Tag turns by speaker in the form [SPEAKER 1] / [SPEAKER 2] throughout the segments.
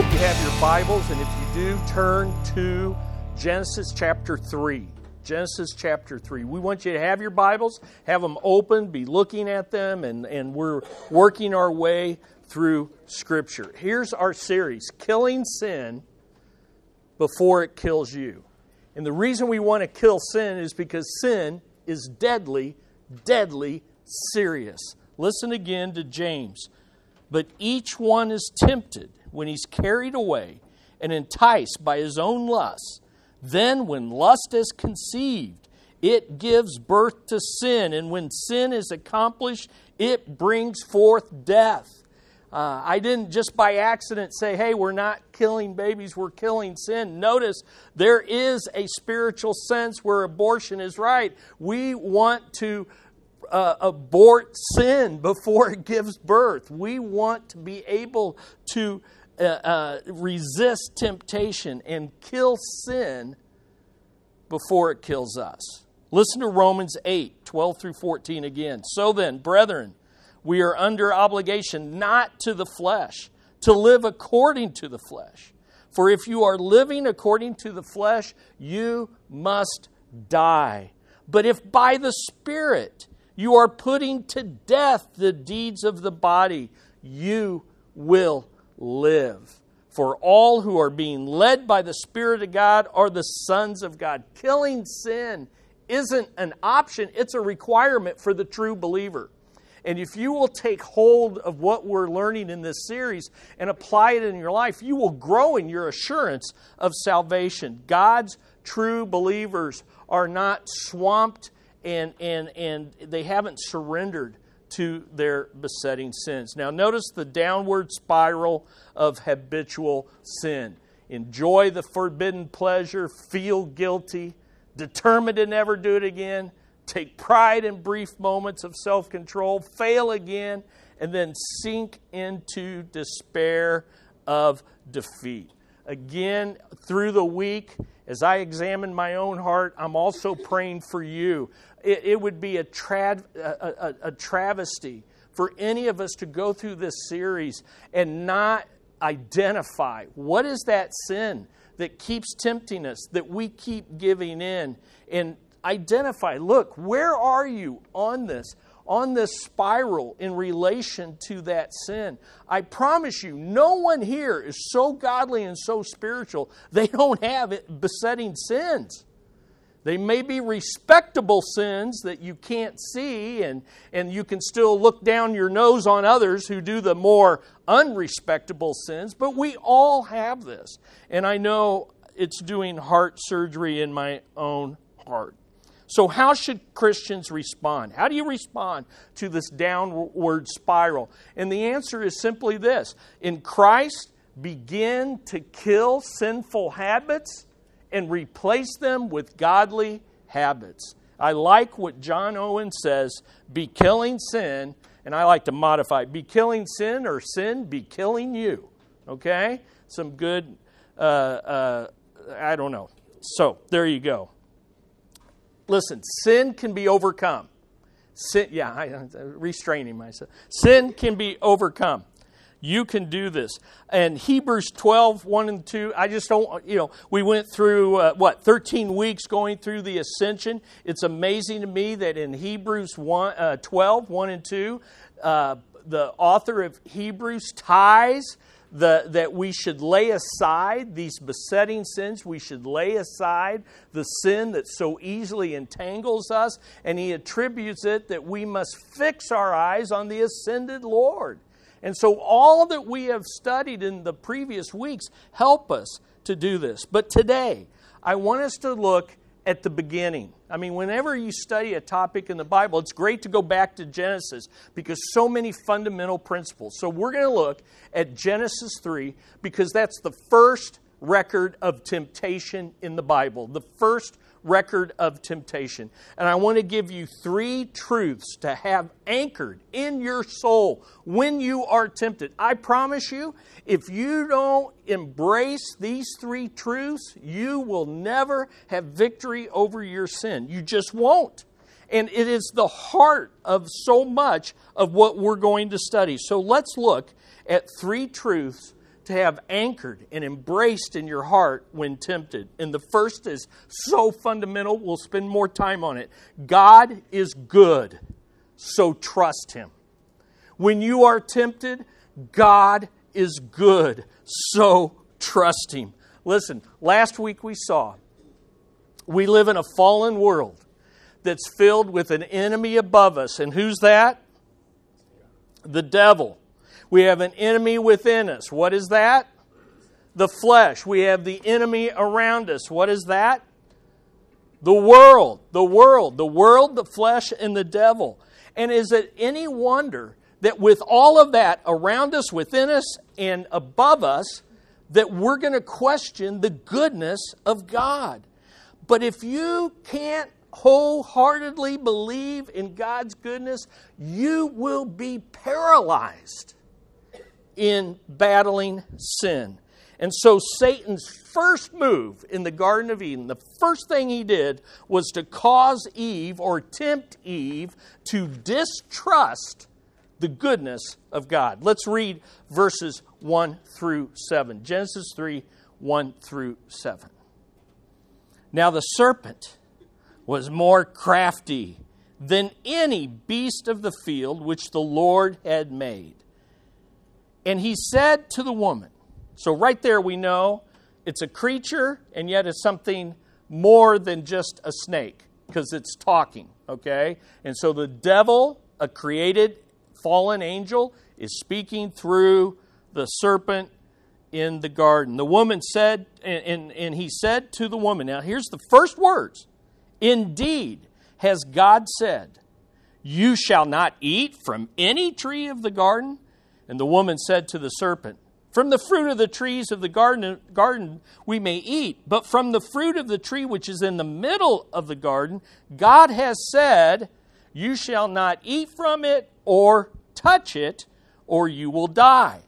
[SPEAKER 1] hope you have your Bibles, and if you do, turn to Genesis chapter 3. Genesis chapter 3. We want you to have your Bibles, have them open, be looking at them, and, and we're working our way through Scripture. Here's our series Killing Sin Before It Kills You. And the reason we want to kill sin is because sin is deadly, deadly serious. Listen again to James. But each one is tempted when he's carried away and enticed by his own lusts. Then, when lust is conceived, it gives birth to sin. And when sin is accomplished, it brings forth death. Uh, I didn't just by accident say, hey, we're not killing babies, we're killing sin. Notice there is a spiritual sense where abortion is right. We want to uh, abort sin before it gives birth. We want to be able to uh, uh, resist temptation and kill sin before it kills us. Listen to Romans 8 12 through 14 again. So then, brethren, we are under obligation not to the flesh, to live according to the flesh. For if you are living according to the flesh, you must die. But if by the Spirit you are putting to death the deeds of the body, you will live. For all who are being led by the Spirit of God are the sons of God. Killing sin isn't an option, it's a requirement for the true believer. And if you will take hold of what we're learning in this series and apply it in your life, you will grow in your assurance of salvation. God's true believers are not swamped and, and, and they haven't surrendered to their besetting sins. Now, notice the downward spiral of habitual sin. Enjoy the forbidden pleasure, feel guilty, determined to never do it again, take pride in brief moments of self control, fail again, and then sink into despair of defeat. Again, through the week, as I examine my own heart, I'm also praying for you it, it would be a, tra- a, a, a travesty for any of us to go through this series and not identify what is that sin that keeps tempting us, that we keep giving in, and identify look, where are you on this? On this spiral in relation to that sin. I promise you, no one here is so godly and so spiritual, they don't have it besetting sins. They may be respectable sins that you can't see, and, and you can still look down your nose on others who do the more unrespectable sins, but we all have this. And I know it's doing heart surgery in my own heart. So, how should Christians respond? How do you respond to this downward spiral? And the answer is simply this In Christ, begin to kill sinful habits and replace them with godly habits. I like what John Owen says be killing sin, and I like to modify be killing sin or sin be killing you. Okay? Some good, uh, uh, I don't know. So, there you go. Listen, sin can be overcome. Sin, yeah, I, am restraining myself. Sin can be overcome. You can do this. And Hebrews 12, 1 and 2, I just don't, you know, we went through, uh, what, 13 weeks going through the ascension. It's amazing to me that in Hebrews 1, uh, 12, 1 and 2, uh, the author of Hebrews ties the, that we should lay aside these besetting sins. We should lay aside the sin that so easily entangles us. And he attributes it that we must fix our eyes on the ascended Lord. And so, all that we have studied in the previous weeks help us to do this. But today, I want us to look at the beginning. I mean, whenever you study a topic in the Bible, it's great to go back to Genesis because so many fundamental principles. So, we're going to look at Genesis 3 because that's the first record of temptation in the Bible, the first record of temptation. And I want to give you three truths to have anchored in your soul when you are tempted. I promise you, if you don't embrace these three truths, you will never have victory over your sin. You just won't. And it is the heart of so much of what we're going to study. So let's look at three truths to have anchored and embraced in your heart when tempted. And the first is so fundamental, we'll spend more time on it. God is good, so trust Him. When you are tempted, God is good, so trust Him. Listen, last week we saw we live in a fallen world that's filled with an enemy above us. And who's that? The devil. We have an enemy within us. What is that? The flesh. We have the enemy around us. What is that? The world. The world. The world, the flesh, and the devil. And is it any wonder that with all of that around us, within us, and above us, that we're going to question the goodness of God? But if you can't wholeheartedly believe in God's goodness, you will be paralyzed in battling sin. And so, Satan's first move in the Garden of Eden, the first thing he did was to cause Eve or tempt Eve to distrust the goodness of God. Let's read verses 1 through 7. Genesis 3 1 through 7. Now, the serpent was more crafty than any beast of the field which the Lord had made. And he said to the woman, so right there we know it's a creature and yet it's something more than just a snake because it's talking, okay? And so the devil, a created fallen angel, is speaking through the serpent in the garden. The woman said, and, and, and he said to the woman, now here's the first words Indeed, has God said, You shall not eat from any tree of the garden? And the woman said to the serpent, From the fruit of the trees of the garden, garden we may eat, but from the fruit of the tree which is in the middle of the garden, God has said, You shall not eat from it or touch it, or you will die.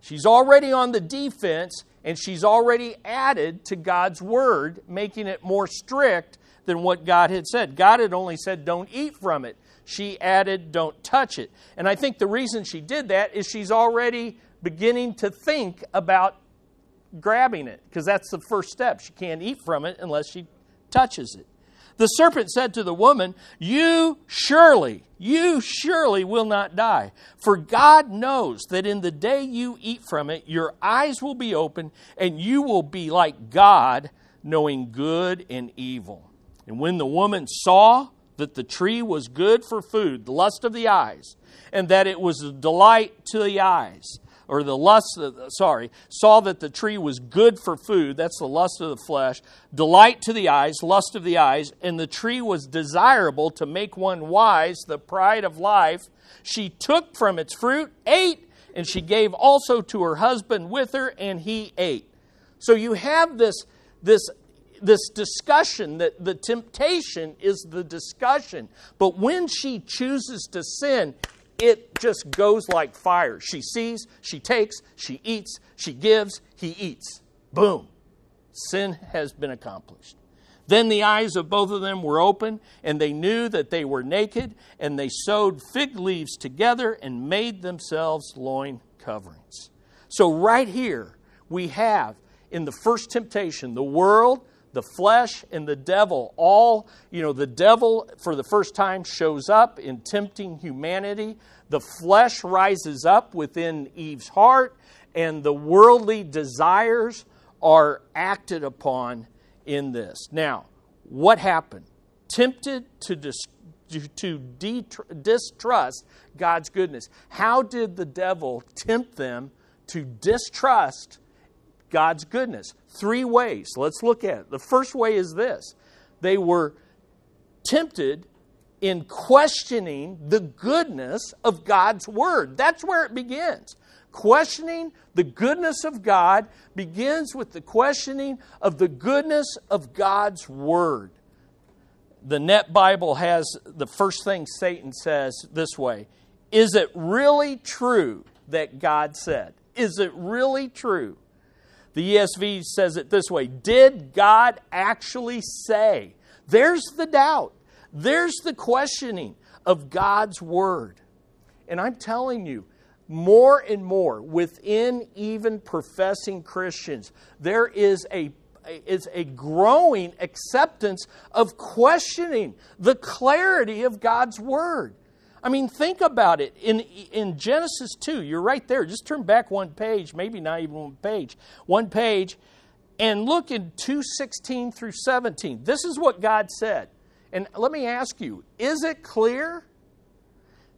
[SPEAKER 1] She's already on the defense, and she's already added to God's word, making it more strict than what God had said. God had only said, Don't eat from it she added, Don't touch it. And I think the reason she did that is she's already beginning to think about grabbing it, because that's the first step. She can't eat from it unless she touches it. The serpent said to the woman, You surely, you surely will not die. For God knows that in the day you eat from it, your eyes will be open, and you will be like God, knowing good and evil. And when the woman saw that the tree was good for food, the lust of the eyes, and that it was a delight to the eyes, or the lust, of, sorry, saw that the tree was good for food, that's the lust of the flesh, delight to the eyes, lust of the eyes, and the tree was desirable to make one wise, the pride of life. She took from its fruit, ate, and she gave also to her husband with her, and he ate. So you have this, this this discussion that the temptation is the discussion. But when she chooses to sin, it just goes like fire. She sees, she takes, she eats, she gives, he eats. Boom. Sin has been accomplished. Then the eyes of both of them were open, and they knew that they were naked, and they sewed fig leaves together and made themselves loin coverings. So, right here, we have in the first temptation the world the flesh and the devil. All you know the devil for the first time shows up in tempting humanity. The flesh rises up within eve's heart and the worldly desires are acted upon in this. Now what happened? Tempted to dis- to distrust God's goodness. How did the devil tempt them to distrust God's goodness. Three ways. Let's look at it. The first way is this they were tempted in questioning the goodness of God's Word. That's where it begins. Questioning the goodness of God begins with the questioning of the goodness of God's Word. The Net Bible has the first thing Satan says this way Is it really true that God said? Is it really true? The ESV says it this way Did God actually say? There's the doubt. There's the questioning of God's word. And I'm telling you, more and more within even professing Christians, there is a is a growing acceptance of questioning the clarity of God's word. I mean, think about it. In, in Genesis 2, you're right there. Just turn back one page, maybe not even one page, one page, and look in 216 through 17. This is what God said. And let me ask you is it clear?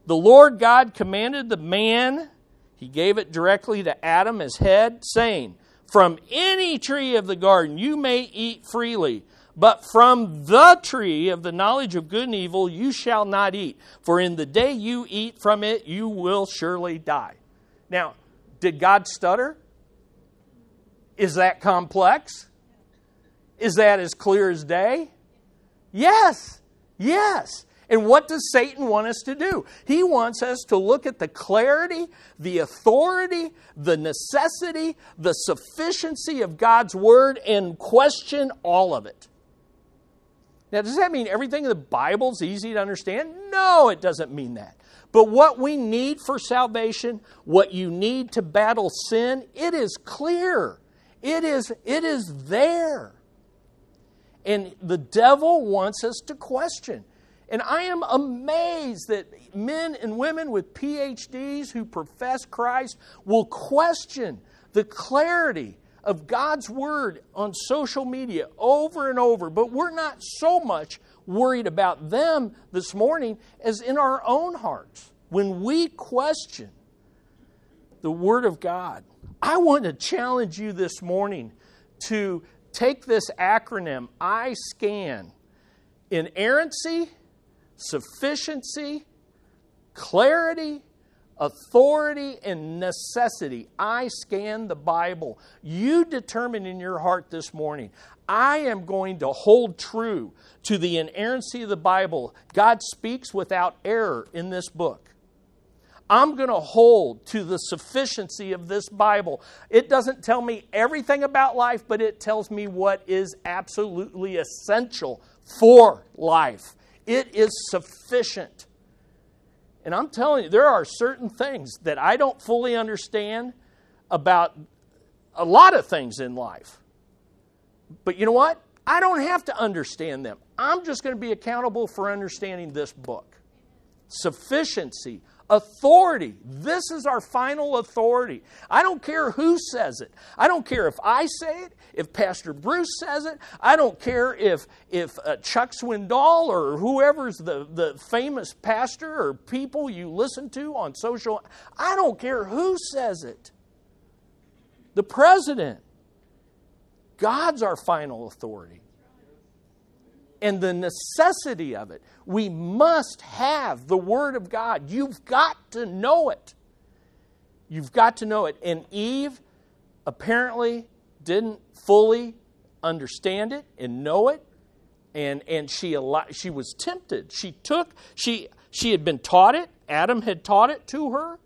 [SPEAKER 1] The Lord God commanded the man, he gave it directly to Adam as head, saying, From any tree of the garden you may eat freely, but from the tree of the knowledge of good and evil you shall not eat, for in the day you eat from it you will surely die. Now, did God stutter? Is that complex? Is that as clear as day? Yes, yes. And what does Satan want us to do? He wants us to look at the clarity, the authority, the necessity, the sufficiency of God's Word and question all of it. Now, does that mean everything in the Bible is easy to understand? No, it doesn't mean that. But what we need for salvation, what you need to battle sin, it is clear. It is, it is there. And the devil wants us to question. And I am amazed that men and women with PhDs who profess Christ will question the clarity of God's Word on social media over and over. But we're not so much worried about them this morning as in our own hearts. When we question the Word of God, I want to challenge you this morning to take this acronym I SCAN inerrancy sufficiency, clarity, authority, and necessity. I scan the Bible. You determine in your heart this morning, I am going to hold true to the inerrancy of the Bible. God speaks without error in this book. I'm going to hold to the sufficiency of this Bible. It doesn't tell me everything about life, but it tells me what is absolutely essential for life. It is sufficient. And I'm telling you, there are certain things that I don't fully understand about a lot of things in life. But you know what? I don't have to understand them. I'm just going to be accountable for understanding this book. Sufficiency authority. This is our final authority. I don't care who says it. I don't care if I say it, if Pastor Bruce says it. I don't care if, if uh, Chuck Swindoll or whoever's the, the famous pastor or people you listen to on social. I don't care who says it. The president. God's our final authority and the necessity of it. We must have the Word of God. You've got to know it. You've got to know it. And Eve apparently didn't fully understand it and know it. And, and she, she was tempted. She took, she, she had been taught it. Adam had taught it to her.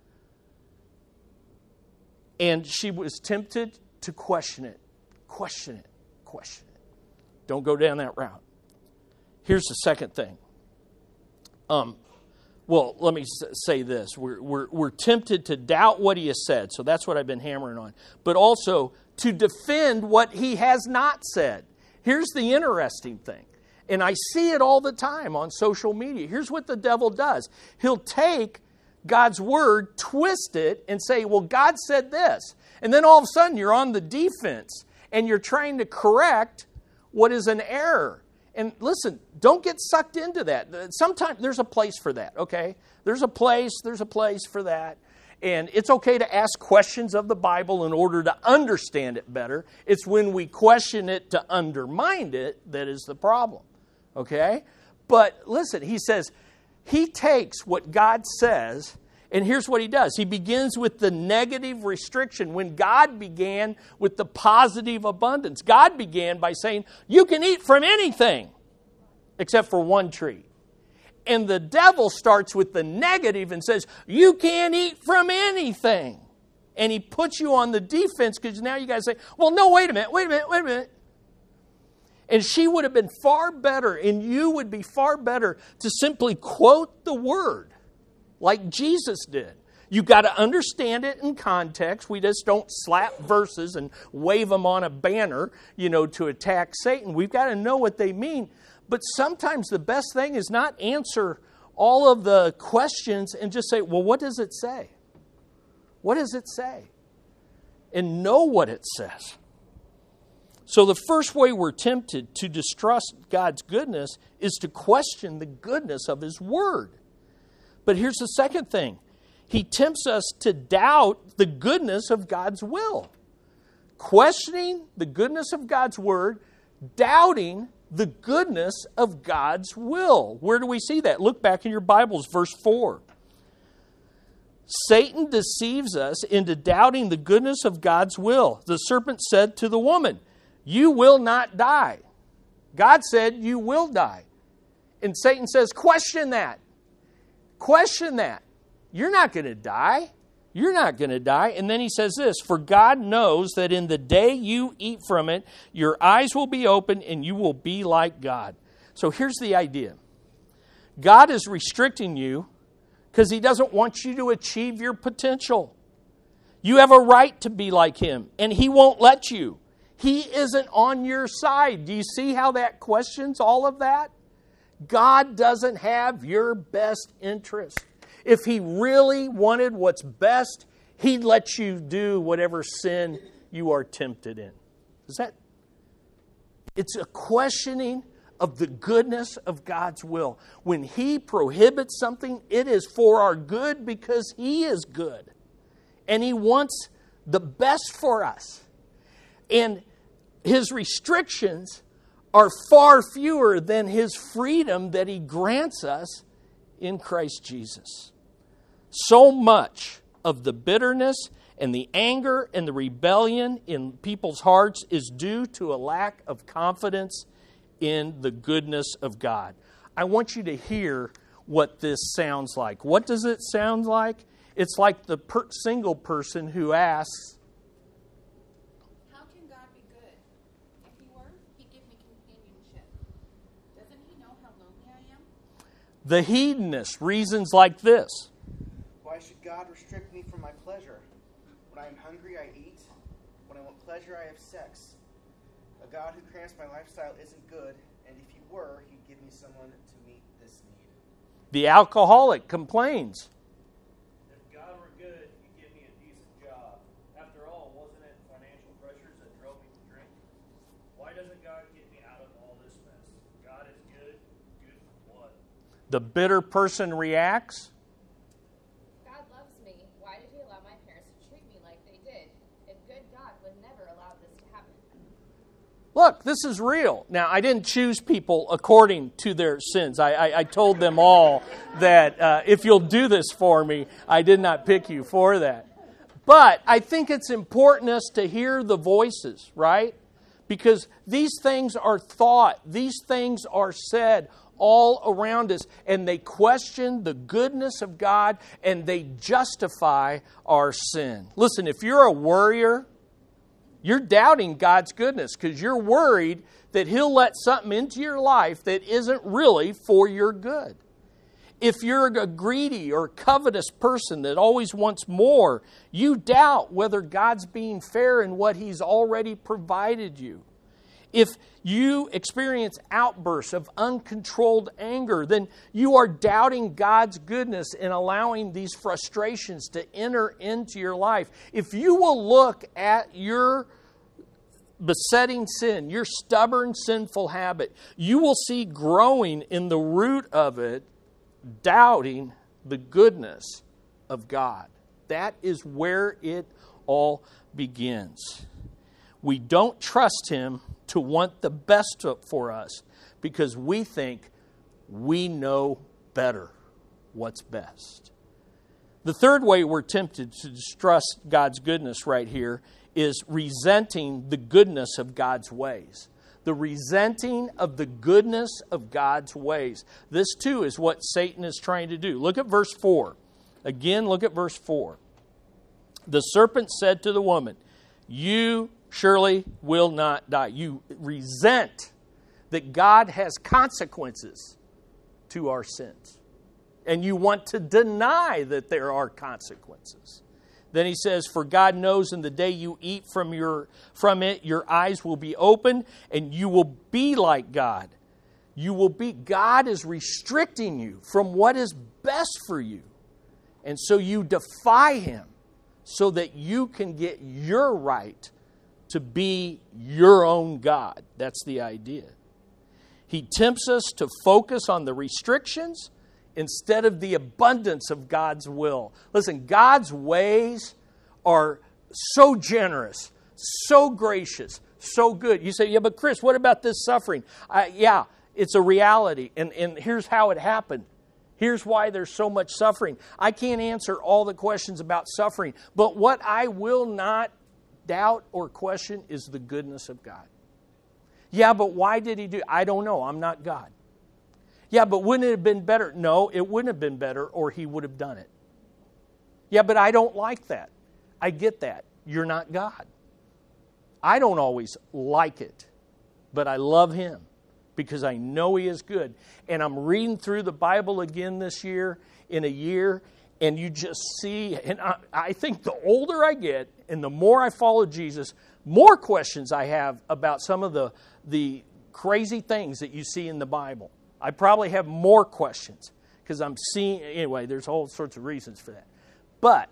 [SPEAKER 1] And she was tempted to question it. Question it. Question it. Don't go down that route. Here's the second thing. Um, well, let me say this. We're, we're, we're tempted to doubt what he has said, so that's what I've been hammering on, but also to defend what he has not said. Here's the interesting thing, and I see it all the time on social media. Here's what the devil does he'll take God's word, twist it, and say, Well, God said this. And then all of a sudden you're on the defense and you're trying to correct what is an error. And listen, don't get sucked into that. Uh, Sometimes there's a place for that, okay? There's a place, there's a place for that. And it's okay to ask questions of the Bible in order to understand it better. It's when we question it to undermine it that is the problem, okay? But listen, he says, he takes what God says and here's what he does he begins with the negative restriction when God began with the positive abundance. God began by saying, You can eat from anything except for one tree. And the devil starts with the negative and says, You can't eat from anything. And he puts you on the defense because now you guys say, Well, no, wait a minute, wait a minute, wait a minute. And she would have been far better, and you would be far better to simply quote the word like Jesus did. You've got to understand it in context. We just don't slap verses and wave them on a banner, you know, to attack Satan. We've got to know what they mean. But sometimes the best thing is not answer all of the questions and just say, well, what does it say? What does it say? And know what it says. So, the first way we're tempted to distrust God's goodness is to question the goodness of His Word. But here's the second thing He tempts us to doubt the goodness of God's will. Questioning the goodness of God's Word, doubting the goodness of God's will. Where do we see that? Look back in your Bibles, verse 4. Satan deceives us into doubting the goodness of God's will. The serpent said to the woman, You will not die. God said, You will die. And Satan says, Question that. Question that. You're not going to die. You're not going to die. And then he says this For God knows that in the day you eat from it, your eyes will be open and you will be like God. So here's the idea God is restricting you because he doesn't want you to achieve your potential. You have a right to be like him, and he won't let you. He isn't on your side. Do you see how that questions all of that? God doesn't have your best interest. If He really wanted what's best, He'd let you do whatever sin you are tempted in. Is that? It's a questioning of the goodness of God's will. When He prohibits something, it is for our good because He is good. And He wants the best for us. And His restrictions are far fewer than His freedom that He grants us in Christ Jesus. So much of the bitterness and the anger and the rebellion in people's hearts is due to a lack of confidence in the goodness of God. I want you to hear what this sounds like. What does it sound like? It's like the per- single person who asks,
[SPEAKER 2] How can God be good? If He were, He'd give me companionship. Doesn't He know how lonely I am?
[SPEAKER 1] The hedonist reasons like this
[SPEAKER 3] Why should God restrict me from my pleasure? When I am hungry, I eat. When I want pleasure, I have sex. A God who cramps my lifestyle isn't good, and if He were, He'd give me someone to meet this need.
[SPEAKER 1] The alcoholic complains.
[SPEAKER 4] If God were good, He'd give me a decent job. After all, wasn't it financial pressures that drove me to drink? Why doesn't God get me out of all this mess? God is good, good for what?
[SPEAKER 1] The bitter person reacts.
[SPEAKER 2] God loves me. Why did He allow my parents to treat me like they did? Good God would never allow this to happen.
[SPEAKER 1] Look, this is real. Now, I didn't choose people according to their sins. I, I, I told them all that uh, if you'll do this for me, I did not pick you for that. But I think it's important us to hear the voices, right? Because these things are thought, these things are said all around us, and they question the goodness of God and they justify our sin. Listen, if you're a worrier, you're doubting God's goodness because you're worried that He'll let something into your life that isn't really for your good. If you're a greedy or covetous person that always wants more, you doubt whether God's being fair in what He's already provided you. If you experience outbursts of uncontrolled anger, then you are doubting God's goodness in allowing these frustrations to enter into your life. If you will look at your besetting sin, your stubborn sinful habit, you will see growing in the root of it doubting the goodness of God. That is where it all begins. We don't trust Him to want the best for us because we think we know better what's best. The third way we're tempted to distrust God's goodness right here is resenting the goodness of God's ways. The resenting of the goodness of God's ways. This too is what Satan is trying to do. Look at verse 4. Again, look at verse 4. The serpent said to the woman, You surely will not die. You resent that God has consequences to our sins. and you want to deny that there are consequences. Then he says, For God knows in the day you eat from, your, from it, your eyes will be open and you will be like God. You will be, God is restricting you from what is best for you. And so you defy Him so that you can get your right to be your own God. That's the idea. He tempts us to focus on the restrictions instead of the abundance of God's will. Listen, God's ways are so generous, so gracious, so good. You say, yeah, but Chris, what about this suffering? Yeah, it's a reality. And, and here's how it happened. Here's why there's so much suffering. I can't answer all the questions about suffering, but what I will not doubt or question is the goodness of God. Yeah, but why did he do? I don't know. I'm not God. Yeah, but wouldn't it have been better? No, it wouldn't have been better, or he would have done it. Yeah, but I don't like that. I get that. You're not God. I don't always like it, but I love him because I know he is good. And I'm reading through the Bible again this year in a year, and you just see, and I, I think the older I get and the more I follow Jesus, more questions I have about some of the, the crazy things that you see in the Bible. I probably have more questions because I'm seeing, anyway, there's all sorts of reasons for that. But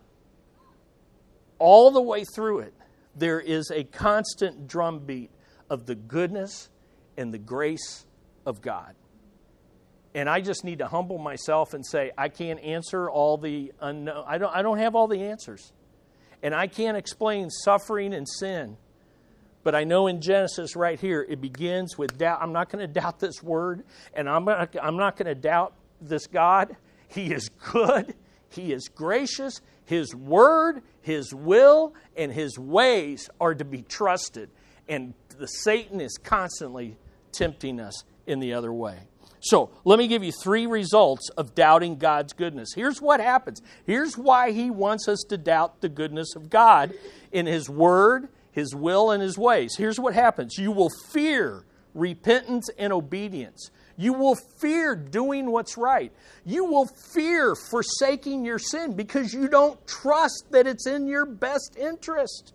[SPEAKER 1] all the way through it, there is a constant drumbeat of the goodness and the grace of God. And I just need to humble myself and say, I can't answer all the unknown. I don't, I don't have all the answers. And I can't explain suffering and sin. But I know in Genesis right here, it begins with doubt. I'm not going to doubt this word, and I'm not, I'm not going to doubt this God. He is good, He is gracious. His word, His will, and His ways are to be trusted. And the Satan is constantly tempting us in the other way. So, let me give you three results of doubting God's goodness. Here's what happens. Here's why he wants us to doubt the goodness of God in his word, his will, and his ways. Here's what happens you will fear repentance and obedience. You will fear doing what's right. You will fear forsaking your sin because you don't trust that it's in your best interest.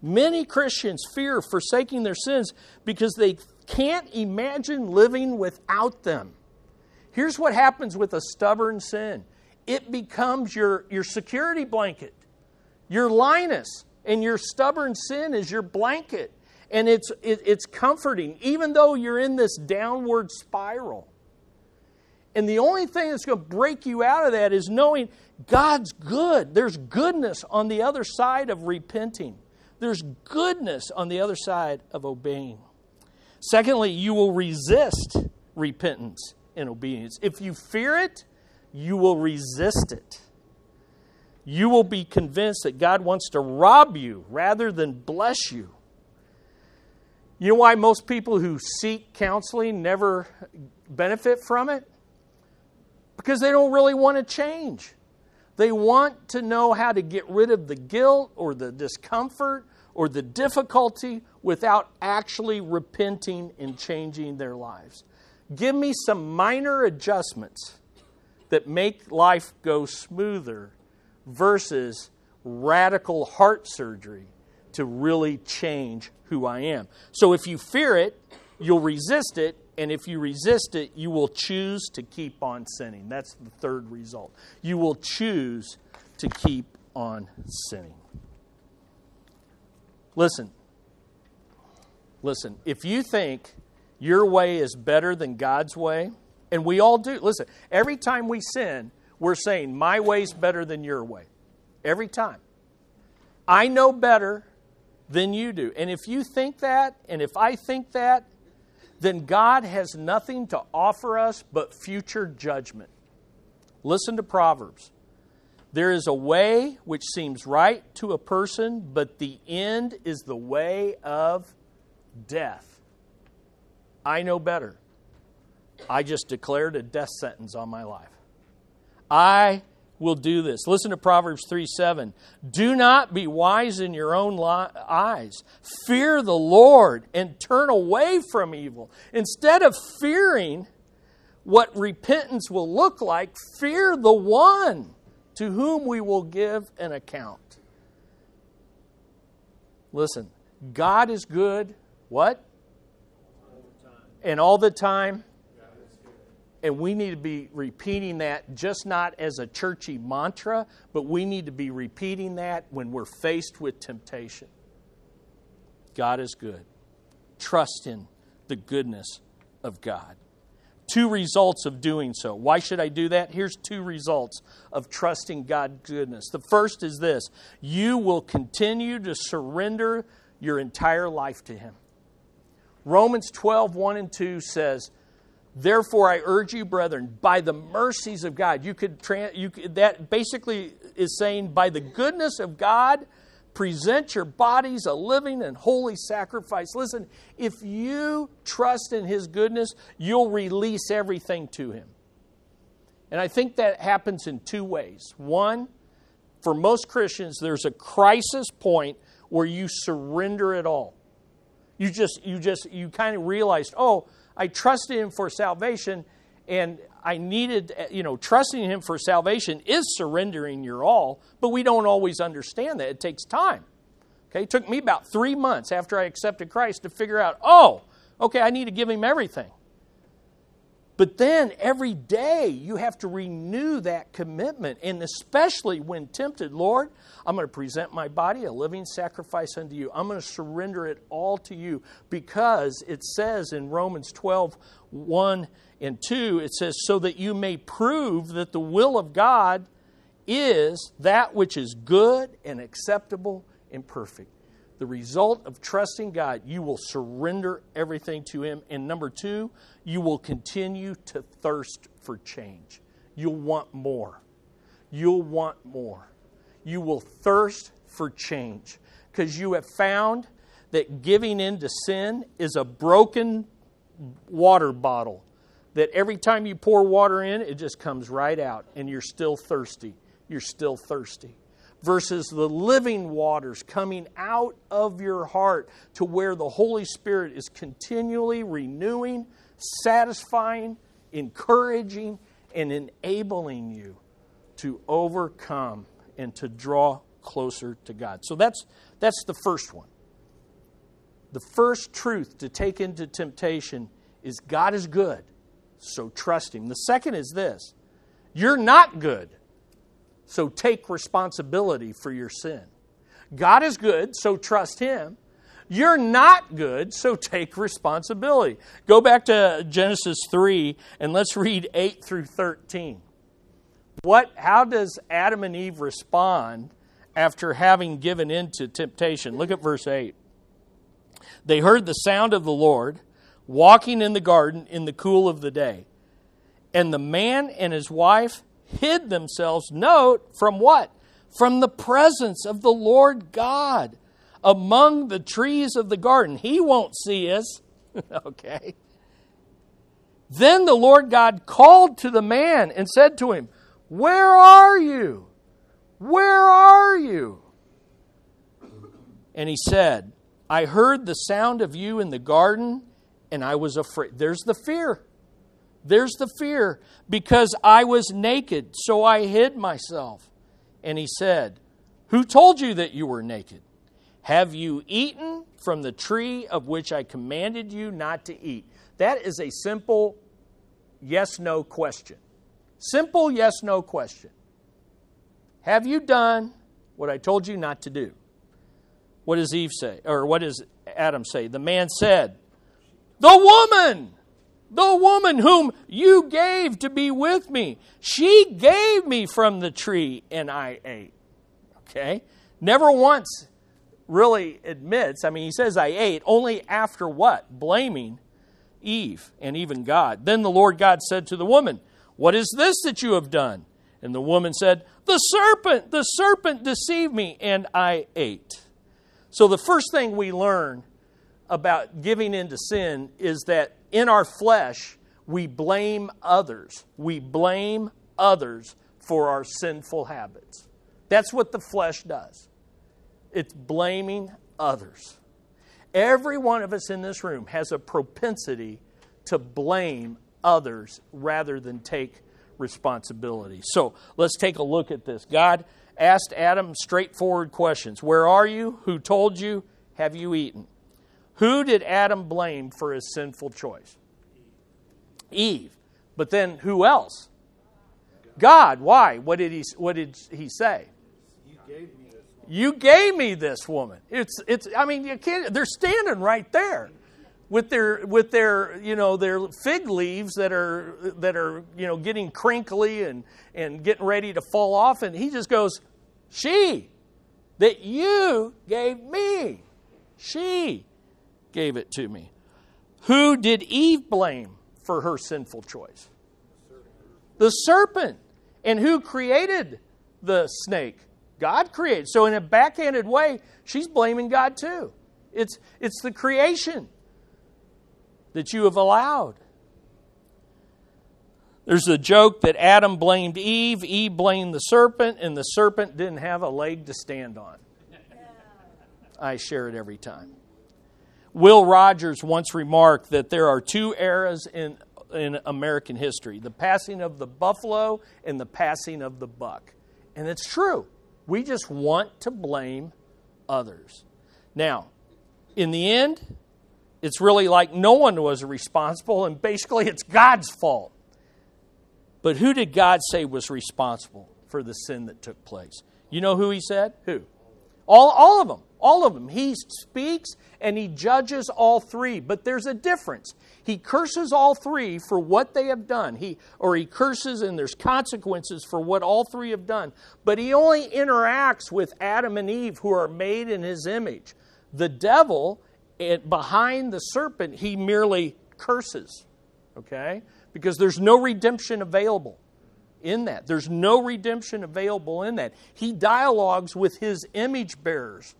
[SPEAKER 1] Many Christians fear forsaking their sins because they can't imagine living without them. Here's what happens with a stubborn sin it becomes your, your security blanket, your Linus, and your stubborn sin is your blanket. And it's, it, it's comforting, even though you're in this downward spiral. And the only thing that's going to break you out of that is knowing God's good. There's goodness on the other side of repenting, there's goodness on the other side of obeying. Secondly, you will resist repentance and obedience. If you fear it, you will resist it. You will be convinced that God wants to rob you rather than bless you. You know why most people who seek counseling never benefit from it? Because they don't really want to change. They want to know how to get rid of the guilt or the discomfort or the difficulty without actually repenting and changing their lives. Give me some minor adjustments that make life go smoother versus radical heart surgery to really change who I am. So if you fear it, you'll resist it, and if you resist it, you will choose to keep on sinning. That's the third result. You will choose to keep on sinning. Listen, listen, if you think your way is better than God's way, and we all do, listen, every time we sin, we're saying, My way's better than your way. Every time. I know better than you do. And if you think that, and if I think that, then God has nothing to offer us but future judgment. Listen to Proverbs. There is a way which seems right to a person, but the end is the way of death. I know better. I just declared a death sentence on my life. I will do this. Listen to Proverbs 3 7. Do not be wise in your own eyes. Fear the Lord and turn away from evil. Instead of fearing what repentance will look like, fear the one to whom we will give an account. Listen, God is good. What? And all the time. And we need to be repeating that just not as a churchy mantra, but we need to be repeating that when we're faced with temptation. God is good. Trust in the goodness of God. Two results of doing so. Why should I do that? Here's two results of trusting God's goodness. The first is this you will continue to surrender your entire life to Him. Romans 12, 1 and 2 says, Therefore, I urge you, brethren, by the mercies of God. You could, you could, that basically is saying, by the goodness of God, present your bodies a living and holy sacrifice. Listen, if you trust in His goodness, you'll release everything to Him. And I think that happens in two ways. One, for most Christians, there's a crisis point where you surrender it all. You just, you just, you kind of realized, oh, I trusted Him for salvation, and I needed, eh, you know, trusting Him for salvation is surrendering your all, but we don't always understand that. It takes time. Okay, it took me about three months after I accepted Christ to figure out, oh, okay, I need to give Him everything. But then every day you have to renew that commitment, and especially when tempted, Lord, I'm going to present my body a living sacrifice unto you. I'm going to surrender it all to you because it says in Romans 12, 1 and 2, it says, so that you may prove that the will of God is that which is good and acceptable and perfect. The result of trusting God, you will surrender everything to Him. And number two, you will continue to thirst for change. You'll want more. You'll want more. You will thirst for change because you have found that giving in to sin is a broken water bottle that every time you pour water in, it just comes right out, and you're still thirsty. You're still thirsty. Versus the living waters coming out of your heart to where the Holy Spirit is continually renewing, satisfying, encouraging, and enabling you to overcome and to draw closer to God. So that's, that's the first one. The first truth to take into temptation is God is good so trust Him. The second is this you're not good, so take responsibility for your sin. God is good, so trust Him. You're not good, so take responsibility. Go back to Genesis 3 and let's read 8 through 13. What, how does Adam and Eve respond after having given in to temptation? Look at verse 8. They heard the sound of the Lord walking in the garden in the cool of the day. And the man and his wife hid themselves, note, from what? From the presence of the Lord God among the trees of the garden. He won't see us. okay. Then the Lord God called to the man and said to him, Where are you? Where are you? And he said, I heard the sound of you in the garden and I was afraid. There's the fear. There's the fear. Because I was naked, so I hid myself. And he said, Who told you that you were naked? Have you eaten from the tree of which I commanded you not to eat? That is a simple yes no question. Simple yes no question. Have you done what I told you not to do? What does Eve say? Or what does Adam say? The man said, the woman, the woman whom you gave to be with me, she gave me from the tree and I ate. Okay? Never once really admits, I mean, he says I ate, only after what? Blaming Eve and even God. Then the Lord God said to the woman, What is this that you have done? And the woman said, The serpent, the serpent deceived me, and I ate. So the first thing we learn about giving into sin is that in our flesh, we blame others. We blame others for our sinful habits. That's what the flesh does. It's blaming others. Every one of us in this room has a propensity to blame others rather than take responsibility. So let's take a look at this. God asked Adam straightforward questions Where are you? Who told you? Have you eaten? Who did Adam blame for his sinful choice? Eve. But then who else? God. Why? What did he, what did he say? You gave me this woman. You gave me this woman. It's, it's, I mean, you can't, they're standing right there with their, with their, you know, their fig leaves that are, that are, you know, getting crinkly and, and getting ready to fall off. And he just goes, She, that you gave me. She gave it to me. Who did Eve blame for her sinful choice? The serpent. And who created the snake? God created. So, in a backhanded way, she's blaming God too. It's, it's the creation that you have allowed. There's a joke that Adam blamed Eve, Eve blamed the serpent, and the serpent didn't have a leg to stand on. I share it every time. Will Rogers once remarked that there are two eras in, in American history the passing of the buffalo and the passing of the buck. And it's true. We just want to blame others. Now, in the end, it's really like no one was responsible, and basically it's God's fault. But who did God say was responsible for the sin that took place? You know who he said? Who? All, all of them. All of them. He speaks and he judges all three. But there's a difference. He curses all three for what they have done. He or he curses and there's consequences for what all three have done. But he only interacts with Adam and Eve who are made in his image. The devil it, behind the serpent, he merely curses. Okay? Because there's no redemption available in that. There's no redemption available in that. He dialogues with his image bearers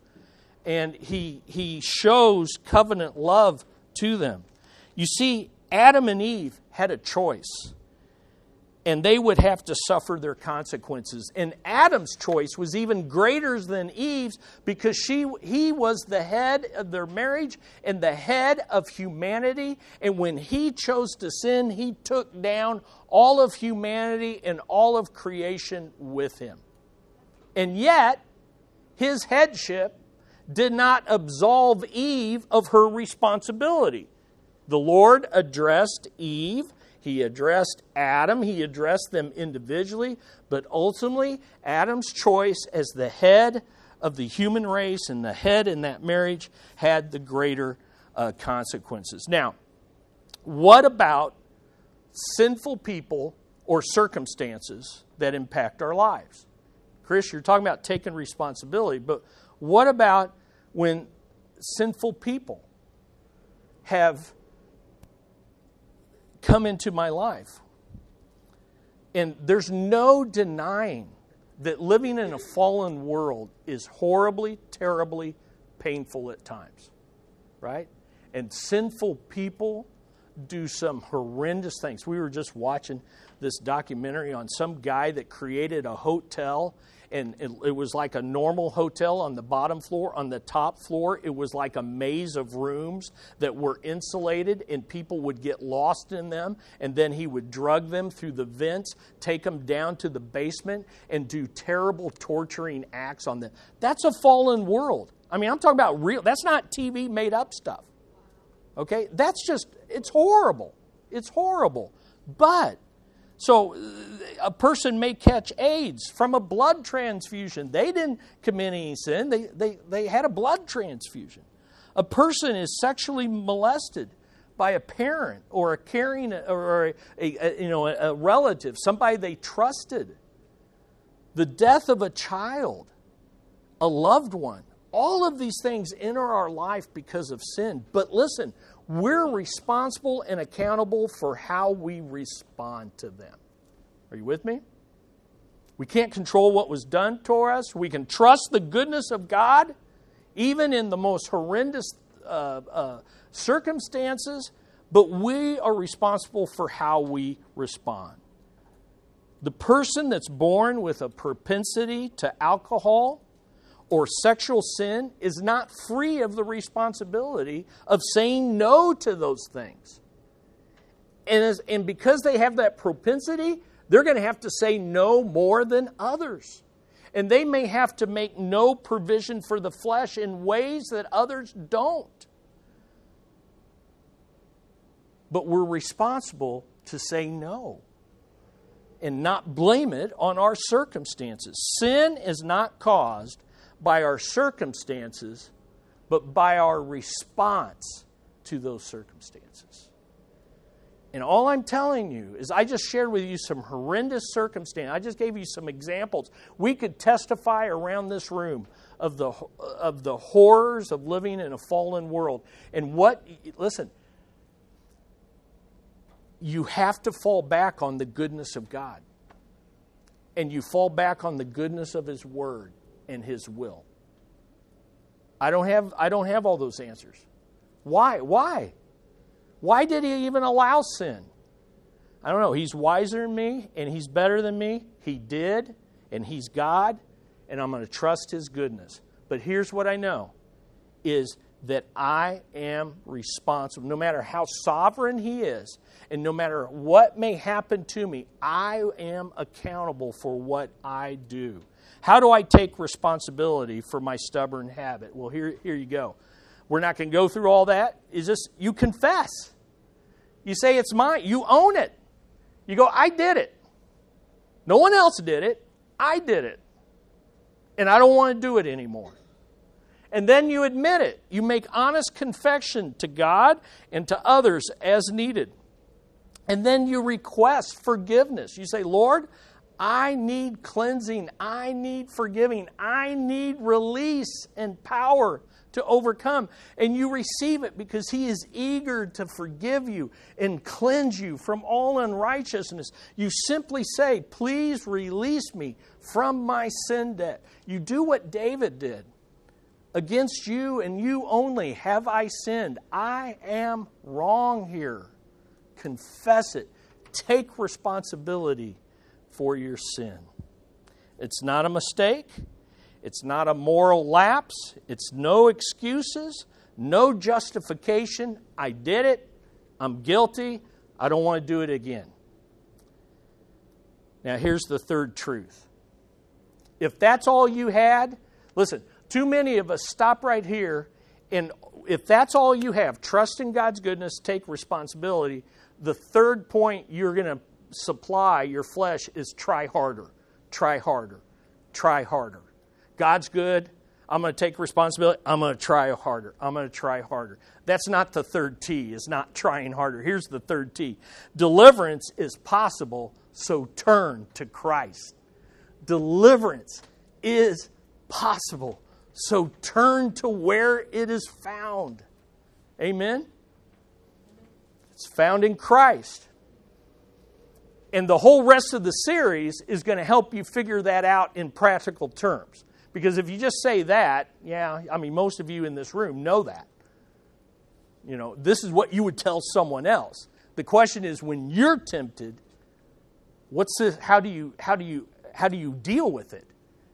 [SPEAKER 1] and he, he shows covenant love to them. You see, Adam and Eve had a choice, and they would have to suffer their consequences. And Adam's choice was even greater than Eve's because she, he was the head of their marriage and the head of humanity. And when he chose to sin, he took down all of humanity and all of creation with him. And yet, his headship did not absolve Eve of her responsibility. The Lord addressed Eve, he addressed Adam, he addressed them individually, but ultimately, Adam's choice as the head of the human race and the head in that marriage had the greater uh, consequences. Now, what about sinful people or circumstances that impact our lives? Chris, you're talking about taking responsibility, but what about when sinful people have come into my life? And there's no denying that living in a fallen world is horribly, terribly painful at times, right? And sinful people do some horrendous things. We were just watching this documentary on some guy that created a hotel and it, it, was like a normal hotel on the bottom floor. On the top floor, it was like a maze of rooms that were insulated, and people would get lost in them. And then he would drug them through the vents, take them down to the basement, and do terrible torturing acts on them. That's a fallen world. I mean, I'm talking about real, that's not TV made up stuff. Okay? That's just, it's horrible. It's horrible. But so uh, a person may catch AIDS from a blood transfusion. They didn't commit any sin, they, they, they had a blood transfusion. A person is sexually molested by a parent or a caring or a, a you know, a relative, somebody they trusted. The death of a child, a loved one. All of these things enter our life because of sin. But listen, we're responsible and accountable for how we respond to them. Are you with me? We can't control what was done to us. We can trust the goodness of God, even in the most horrendous uh, uh, circumstances, but we are responsible for how we respond. The person that's born with a propensity to alcohol or sexual sin is not free of the responsibility of saying no to those things. And, as, and because they have that propensity, they're going to have to say no more than others. And they may have to make no provision for the flesh in ways that others don't. But we're responsible to say no and not blame it on our circumstances. Sin is not caused by our circumstances, but by our response to those circumstances. And all I'm telling you is, I just shared with you some horrendous circumstances. I just gave you some examples. We could testify around this room of the, of the horrors of living in a fallen world. And what, listen, you have to fall back on the goodness of God. And you fall back on the goodness of His Word and His will. I don't have, I don't have all those answers. Why? Why? Why did he even allow sin? I don't know. He's wiser than me and he's better than me. He did, and he's God, and I'm going to trust his goodness. But here's what I know is that I am responsible. No matter how sovereign he is, and no matter what may happen to me, I am accountable for what I do. How do I take responsibility for my stubborn habit? Well, here, here you go. We're not going to go through all that. Is this you confess? You say it's mine. You own it. You go, I did it. No one else did it. I did it. And I don't want to do it anymore. And then you admit it. You make honest confession to God and to others as needed. And then you request forgiveness. You say, Lord, I need cleansing. I need forgiving. I need release and power to overcome. And you receive it because He is eager to forgive you and cleanse you from all unrighteousness. You simply say, Please release me from my sin debt. You do what David did. Against you and you only have I sinned. I am wrong here. Confess it. Take responsibility for your sin. It's not a mistake. It's not a moral lapse. It's no excuses, no justification. I did it. I'm guilty. I don't want to do it again. Now, here's the third truth. If that's all you had, listen, too many of us stop right here, and if that's all you have, trust in God's goodness, take responsibility. The third point you're going to supply your flesh is try harder, try harder, try harder. God's good. I'm going to take responsibility. I'm going to try harder. I'm going to try harder. That's not the third T, is not trying harder. Here's the third T deliverance is possible, so turn to Christ. Deliverance is possible, so turn to where it is found. Amen? It's found in Christ. And the whole rest of the series is going to help you figure that out in practical terms. Because if you just say that, yeah, I mean, most of you in this room know that. You know, this is what you would tell someone else. The question is when you're tempted, what's this, how do you how do you how do you deal with it?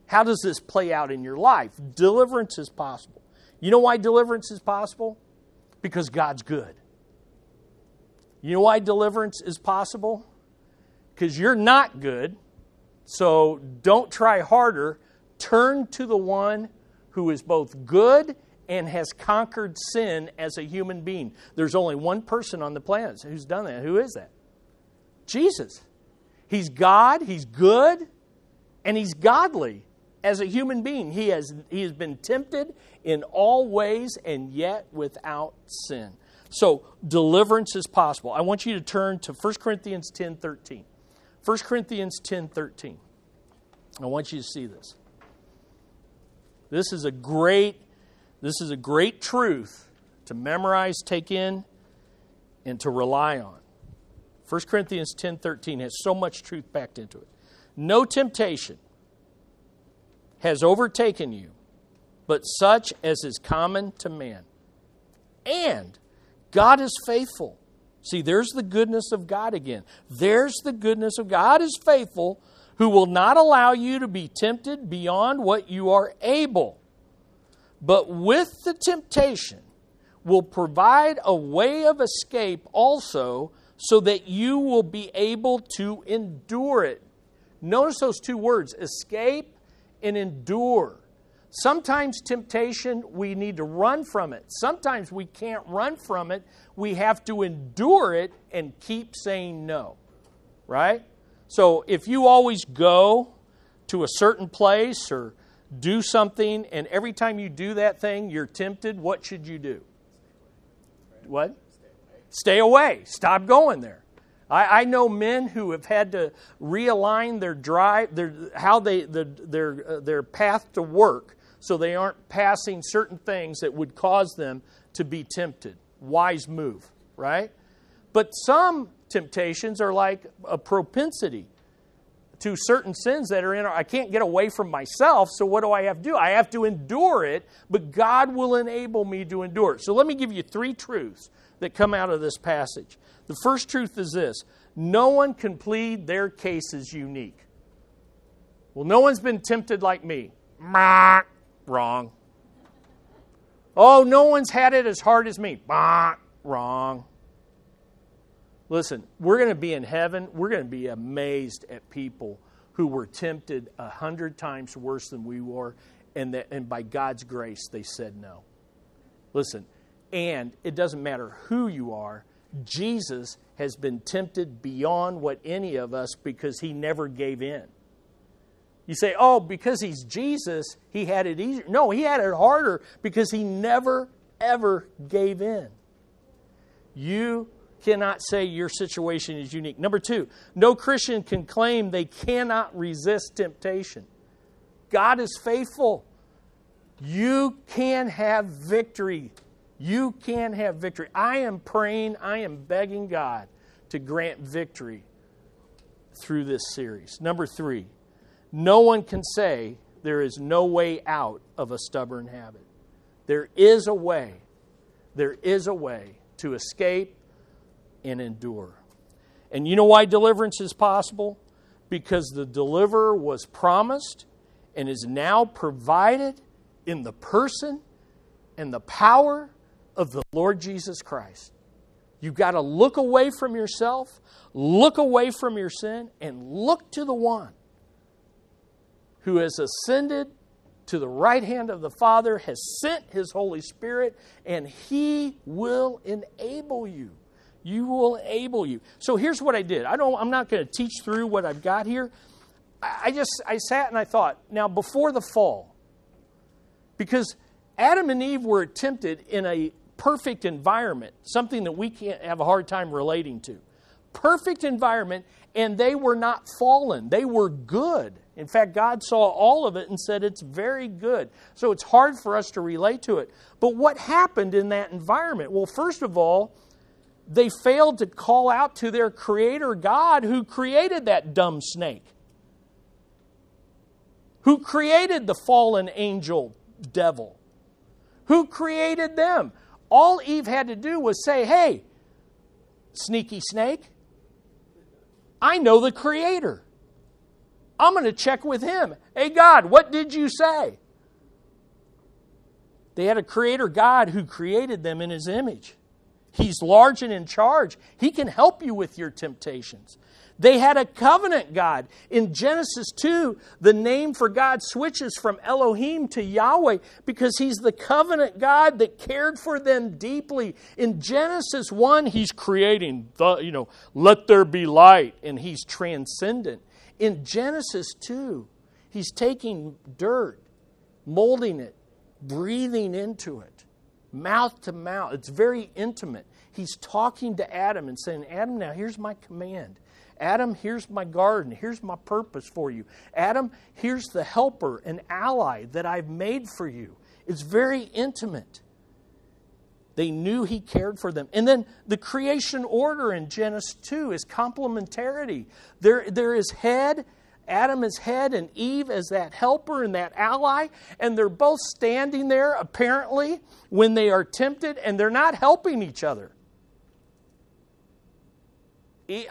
[SPEAKER 1] How does this play out in your life? Deliverance is possible. You know why deliverance is possible? Because God's good. You know why deliverance is possible? Because you're not good. So don't try harder Turn to the one who is both good and has conquered sin as a human being. There's only one person on the planet who's done that. Who is that? Jesus. He's God, He's good, and He's godly as a human being. He has, he has been tempted in all ways and yet without sin. So deliverance is possible. I want you to turn to 1 Corinthians 10 13. 1 Corinthians 10 13. I want you to see this. This is a great this is a great truth to memorize, take in, and to rely on. 1 Corinthians 10:13 has so much truth packed into it. No temptation has overtaken you, but such as is common to man. And God is faithful. See, there's the goodness of God again. There's the goodness of God is faithful who will not allow you to be tempted beyond what you are able, but with the temptation will provide a way of escape also, so that you will be able to endure it. Notice those two words escape and endure. Sometimes temptation, we need to run from it. Sometimes we can't run from it. We have to endure it and keep saying no. Right? So if you always go to a certain place or do something, and every time you do that thing, you're tempted, what should you do? What? Stay away. Stop going there. I, I, know men who have had to realign their drive, their how they the, their uh, their path to work, so they aren't passing certain things that would cause them to be tempted. Wise move, right? But some temptations are like a propensity to certain sins that are in our, I can't get away from myself, so what do I have to do? I have to endure it, but God will enable me to endure it. So let me give you three truths that come out of this passage. The first truth is this no one can plead their case as unique. Well, no one's been tempted like me. Wrong. Oh, no one's had it as hard as me. Bah, Wrong. Listen, we're going to be in heaven. We're going to be amazed at people who were tempted a hundred times worse than we were, and, that, and by God's grace, they said no. Listen, and it doesn't matter who you are, Jesus has been tempted beyond what any of us because he never gave in. You say, oh, because he's Jesus, he had it easier. No, he had it harder because he never, ever gave in. You cannot say your situation is unique. Number two, no Christian can claim they cannot resist temptation. God is faithful. You can have victory you can have victory. I am praying, I am begging God to grant victory through this series. Number three, no one can say there is no way out of a stubborn habit. There is a way. There is a way to escape and endure. And you know why deliverance is possible? Because the deliverer was promised and is now provided in the person and the power of the Lord Jesus Christ. You've got to look away from yourself, look away from your sin, and look to the one who has ascended to the right hand of the Father, has sent his Holy Spirit, and he will enable you. You will enable you. So here's what I did. I don't I'm not going to teach through what I've got here. I just I sat and I thought, now before the fall, because Adam and Eve were tempted in a perfect environment, something that we can't have a hard time relating to. Perfect environment, and they were not fallen. They were good. In fact, God saw all of it and said it's very good. So it's hard for us to relate to it. But what happened in that environment? Well, first of all, they failed to call out to their creator God who created that dumb snake, who created the fallen angel devil, who created them. All Eve had to do was say, Hey, sneaky snake, I know the Creator. I'm going to check with him. Hey, God, what did you say? They had a creator God who created them in his image. He's large and in charge. He can help you with your temptations. They had a covenant God. In Genesis 2, the name for God switches from Elohim to Yahweh because he's the covenant God that cared for them deeply. In Genesis 1, he's creating the, you know, let there be light, and he's transcendent. In Genesis 2, he's taking dirt, molding it, breathing into it, mouth to mouth. It's very intimate. He's talking to Adam and saying, Adam, now here's my command. Adam, here's my garden. Here's my purpose for you. Adam, here's the helper and ally that I've made for you. It's very intimate. They knew he cared for them. And then the creation order in Genesis 2 is complementarity. There, there is head, Adam is head, and Eve as that helper and that ally. And they're both standing there, apparently, when they are tempted, and they're not helping each other.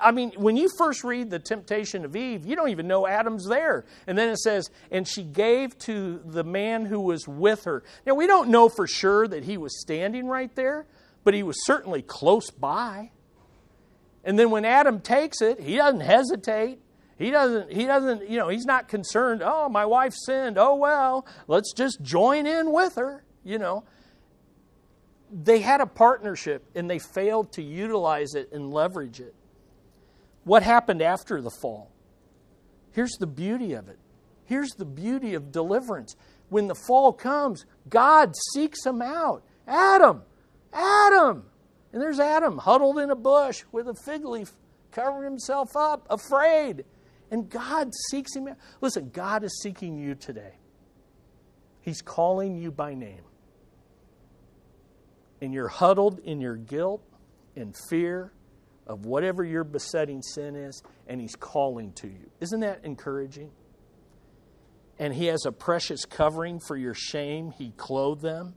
[SPEAKER 1] I mean, when you first read the temptation of Eve, you don't even know Adam's there. And then it says, and she gave to the man who was with her. Now, we don't know for sure that he was standing right there, but he was certainly close by. And then when Adam takes it, he doesn't hesitate. He doesn't, he doesn't, you know, he's not concerned, oh, my wife sinned. Oh, well, let's just join in with her, you know. They had a partnership and they failed to utilize it and leverage it. What happened after the fall? Here's the beauty of it. Here's the beauty of deliverance. When the fall comes, God seeks him out. Adam, Adam. And there's Adam huddled in a bush with a fig leaf, covering himself up, afraid. And God seeks him out. Listen, God is seeking you today. He's calling you by name. And you're huddled in your guilt and fear of whatever your besetting sin is, and He's calling to you. Isn't that encouraging? And He has a precious covering for your shame. He clothed them.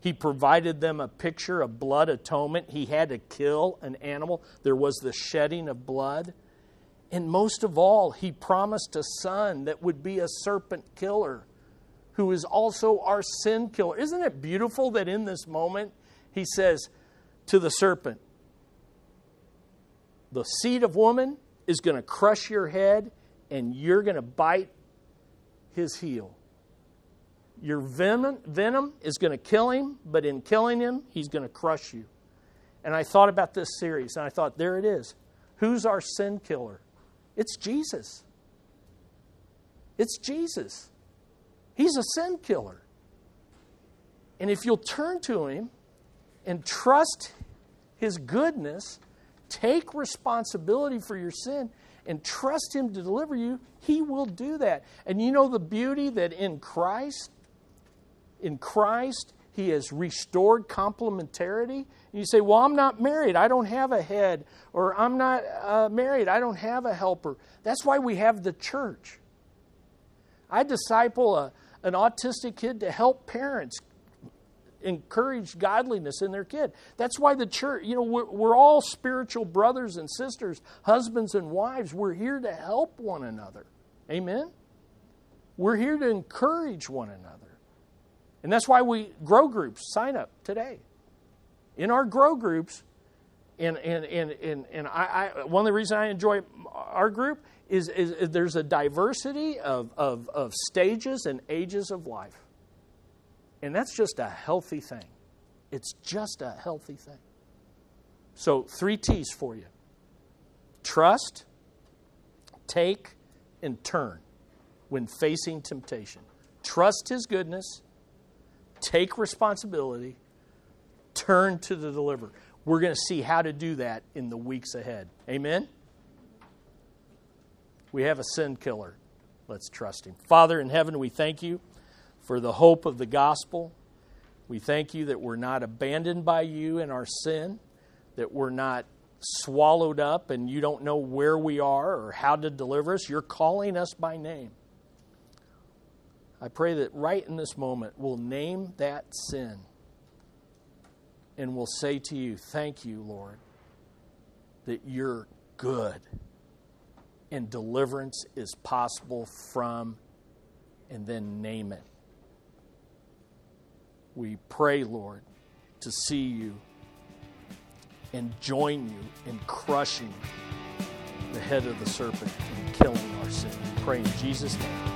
[SPEAKER 1] He provided them a picture of blood atonement. He had to kill an animal, there was the shedding of blood. And most of all, He promised a son that would be a serpent killer who is also our sin killer. Isn't it beautiful that in this moment He says to the serpent, the seed of woman is going to crush your head and you're going to bite his heel. Your venom, venom is going to kill him, but in killing him, he's going to crush you. And I thought about this series and I thought, there it is. Who's our sin killer? It's Jesus. It's Jesus. He's a sin killer. And if you'll turn to him and trust his goodness, take responsibility for your sin and trust Him to deliver you, He will do that. And you know the beauty that in Christ, in Christ, He has restored complementarity. And you say, Well, I'm not married. I don't have a head. Or I'm not uh, married. I don't have a helper. That's why we have the church. I disciple a, an autistic kid to help parents encourage godliness in their kid. That's why the church, you know, we're, we're all spiritual brothers and sisters, husbands and wives. We're here to help one another. Amen? We're here to encourage one another. And that's why we grow groups sign up today. In our grow groups, and, and, and, and, and I, I, one of the reasons I enjoy our group is, is, is there's a diversity of, of, of stages and ages of life. And that's just a healthy thing. It's just a healthy thing. So, three T's for you trust, take, and turn when facing temptation. Trust His goodness, take responsibility, turn to the deliverer. We're going to see how to do that in the weeks ahead. Amen? We have a sin killer. Let's trust Him. Father in heaven, we thank you for the hope of the gospel. We thank you that we're not abandoned by you in our sin, that we're not swallowed up and you don't know where we are or how to deliver us. You're calling us by name. I pray that right in this moment we'll name that sin and we'll say to you, Thank you, Lord, that you're good and deliverance is possible from, and then name it we pray, Lord, to see you and join you in crushing the head of the serpent and killing our sin. We pray in Jesus' name.